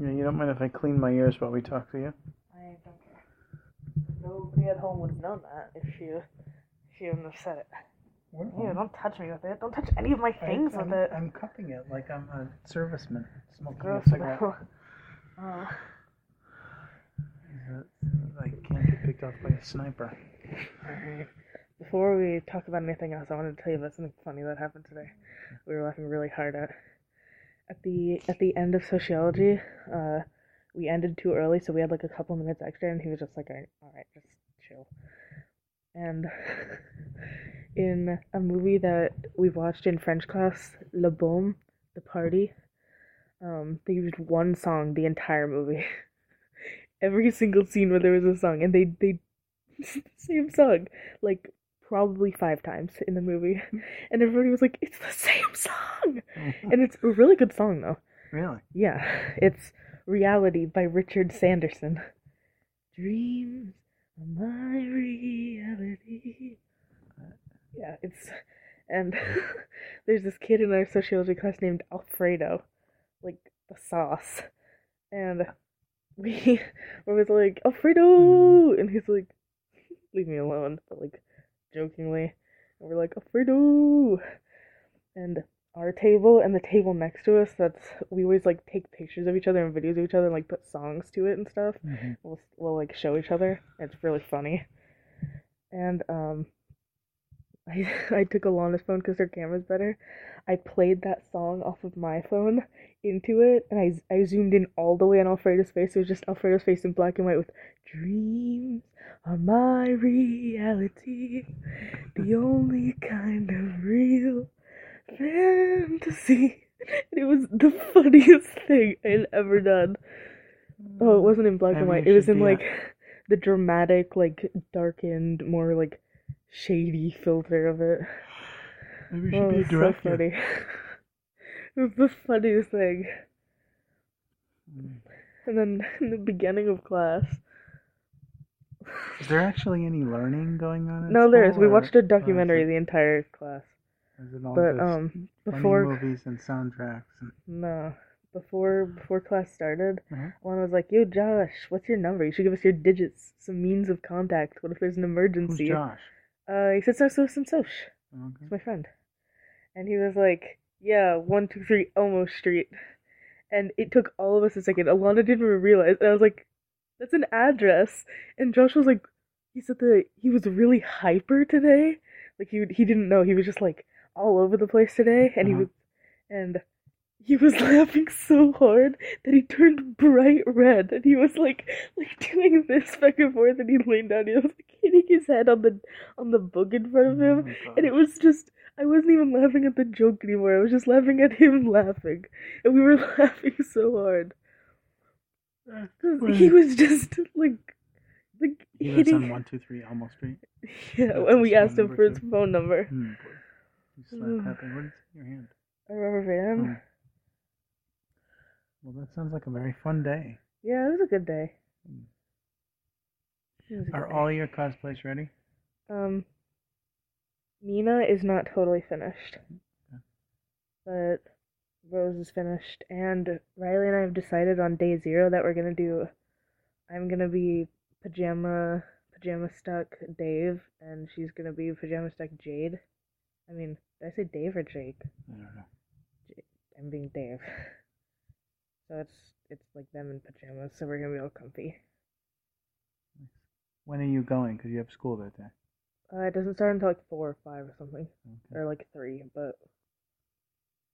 Yeah, you don't mind if I clean my ears while we talk to you? I don't care. Nobody at home would have known that if she she wouldn't have said it. Ew, don't touch me with it. Don't touch any of my things I, with it. I'm cupping it like I'm a serviceman smoking Gross. a cigarette. Uh, I can't get picked off by a sniper. alright. Before we talk about anything else, I wanted to tell you about something funny that happened today. We were laughing really hard at. At the at the end of sociology, uh, we ended too early, so we had like a couple minutes extra, and he was just like, "Alright, just chill." And in a movie that we've watched in French class, La Boum, the party, um, they used one song the entire movie. Every single scene where there was a song, and they they same song like probably five times in the movie, and everybody was like, "It's the same song," and it's a really good song though. really? Yeah, it's Reality by Richard Sanderson. Dreams are my reality. Yeah, it's and there's this kid in our sociology class named Alfredo, like the sauce, and we were always like Alfredo, mm-hmm. and he's like, leave me alone, but like jokingly, and we're like Alfredo, and our table and the table next to us that's we always like take pictures of each other and videos of each other and like put songs to it and stuff. Mhm. we'll, we'll like show each other. It's really funny. And um i i took alana's phone because her camera's better. I played that song off of my phone into it and i i zoomed in all the way on alfredo's face. It was just alfredo's face in black and white with dreams are my reality the only kind of real fantasy. And it was the funniest thing I had ever done. Oh, it wasn't in black and white. It was in like the dramatic, like darkened, more like shady filter of it. Maybe you Oh, should it be a was so director. funny. it was the funniest thing. Mm. And then in the beginning of class, Is there actually any learning going on? No, there is. We or- watched a documentary the entire class. Is it all But just um, funny before movies and soundtracks? And, no, before before class started, Uh-huh. one was like, "Yo, Josh, what's your number? You should give us your digits, some means of contact. What if there's an who's emergency?" Josh? Uh, he said, "So, so, some soch." Okay. It's my friend, and he was like, "Yeah, one, two, three, Elmo Street," and it took all of us a second. Alana didn't even realize, and I was like, "That's an address," and Josh was like, he said that he was really hyper today, like he he didn't know. He was just like all over the place today, and he Uh-huh. was, and he was laughing so hard that he turned bright red, and he was like like doing this back and forth, and he leaned down, and he was like hitting his head on the on the book in front of him, Oh, and it was just I wasn't even laughing at the joke anymore. I was just laughing at him laughing, and we were laughing so hard. He was just like like He lives on hitting. one two three Elmo Street. Yeah, and we asked him for his phone number. Hmm. You slap tapping. What is in your hand? A rubber band. Hmm. Well, that sounds like a very fun day. Yeah, it was a good day. Hmm. A Are good all your cosplays ready? Um, Mina is not totally finished, Okay. but Rose is finished, and Riley and I have decided on day zero that we're gonna do. I'm gonna be pajama pajama stuck Dave, and she's gonna be pajama stuck Jade. I mean, did I say Dave or Jake? I don't know. I'm being Dave. So it's it's like them in pajamas, so we're gonna be all comfy. When are you going? Because you have school that day. Uh, it doesn't start until like four or five or something, Okay. or like three, but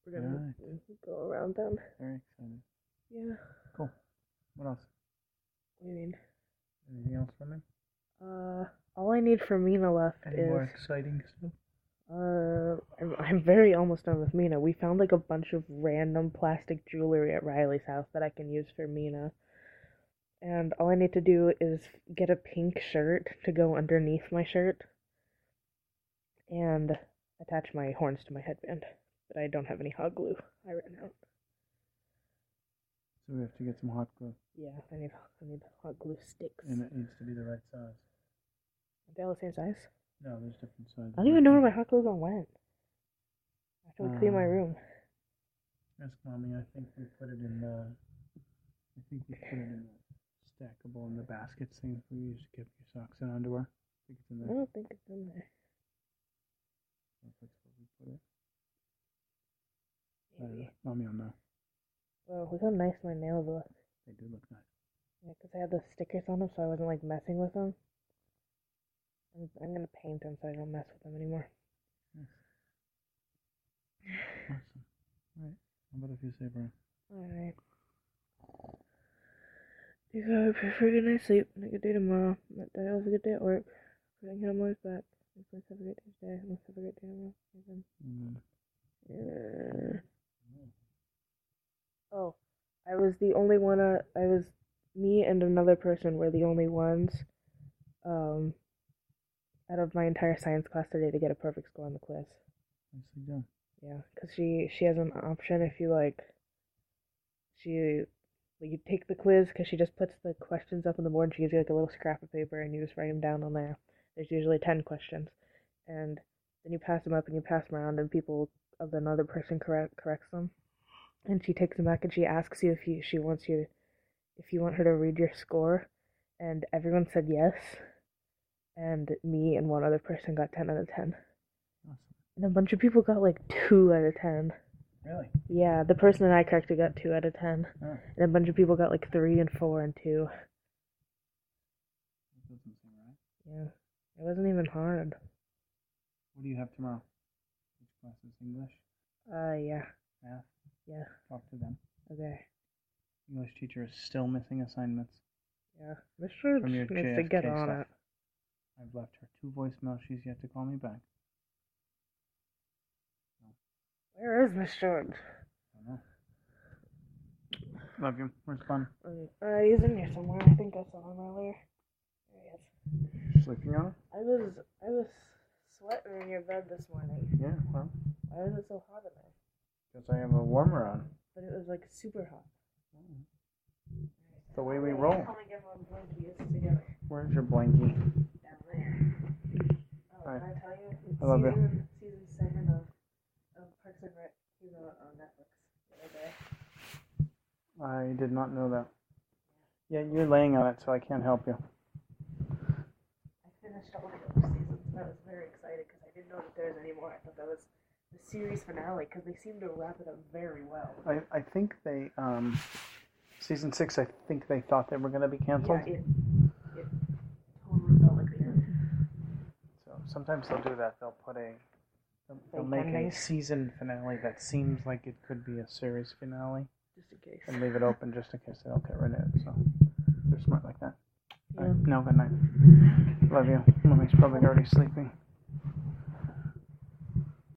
we're gonna Alright. go around them. Very excited. Yeah. Cool. What else? What do you mean? Anything else for me? Uh, all I need for Mina left Any is more exciting stuff? uh, I'm, I'm very almost done with Mina. We found like a bunch of random plastic jewelry at Riley's house that I can use for Mina. And all I need to do is get a pink shirt to go underneath my shirt and attach my horns to my headband. But I don't have any hot glue. I ran out. So we have to get some hot glue, Yeah, I need I need hot glue sticks. and it needs to be the right size. Are they all the same size? No, there's different sizes. I don't even know where my hot glue gun went. I have to clean my Uh, room. Ask mommy. I think we put it in the. I think we put it in the stackable in the baskets thing where you used to keep your socks and underwear. I think it's in there. I don't think it's in there. If that's where we put it. Maybe. know. Mommy will know. Well, look how nice my nails look. They do look nice. Yeah, 'cause I had the stickers on them, so I wasn't like messing with them. I'm, I'm gonna paint them so I don't mess with them anymore. Awesome. Alright. How about if you say, Brian? Alright. You gotta pray for a good night's sleep and a good day tomorrow. That day have a good day at work. Putting him always back. Please have a great day today. Let's have a great day tomorrow. Amen. Mm, Yeah. Oh, I was the only one. Uh, I was me and another person were the only ones, um, out of my entire science class today to get a perfect score on the quiz. Nicely done. Yeah, cause she she has an option if you like. She, like, you take the quiz because she just puts the questions up on the board. and She gives you like a little scrap of paper and you just write them down on there. There's usually ten questions, and then you pass them up and you pass them around and people of another person correct corrects them, and she takes them back and she asks you if you she wants you, if you want her to read your score, and everyone said yes, and me and one other person got ten out of ten. Awesome. And a bunch of people got like two out of ten. Really? Yeah, the person that I corrected got two out of ten. Oh, And a bunch of people got like three and four and two. that doesn't seem right. Yeah. It wasn't even hard. What do you have tomorrow? Which English? Uh yeah. Math? Yeah. Talk to them. Okay. English teacher is still missing assignments. Yeah. Mr. From your needs to get on stuff. it. I've left her two voicemails. She's yet to call me back. Where is Miss George? I don't know. Love you. Where's Bun? Uh, he's in here somewhere. I think I saw him earlier. There he is. Sleeping on? I was I was sweating in your bed this morning. Yeah, well, Why is it so hot in there? because I have a warmer on. But it was like super hot. The way we roll. I'm get my blankies together. Where's your blankie? down there. Oh, Hi. can I tell you? It's I love you. season, Season seven of, of Parks and Rec came out on Netflix the other day. I did not know that. Yeah, you're laying on it, so I can't help you. I finished all the other seasons. and I was very excited because I didn't know that there was any more. I thought that was the series finale because they seemed to wrap it up very well. I, I think they, um, season six, I think they thought they were going to be canceled. Yeah, it, it totally felt like the end. So sometimes they'll do that. They'll put a, they'll, they'll make a season finale that seems like it could be a series finale Just in case. and leave it open just in case they don't get renewed. So they're smart like that. Yeah. Alright, now good night. Love you. Mommy's probably already sleeping.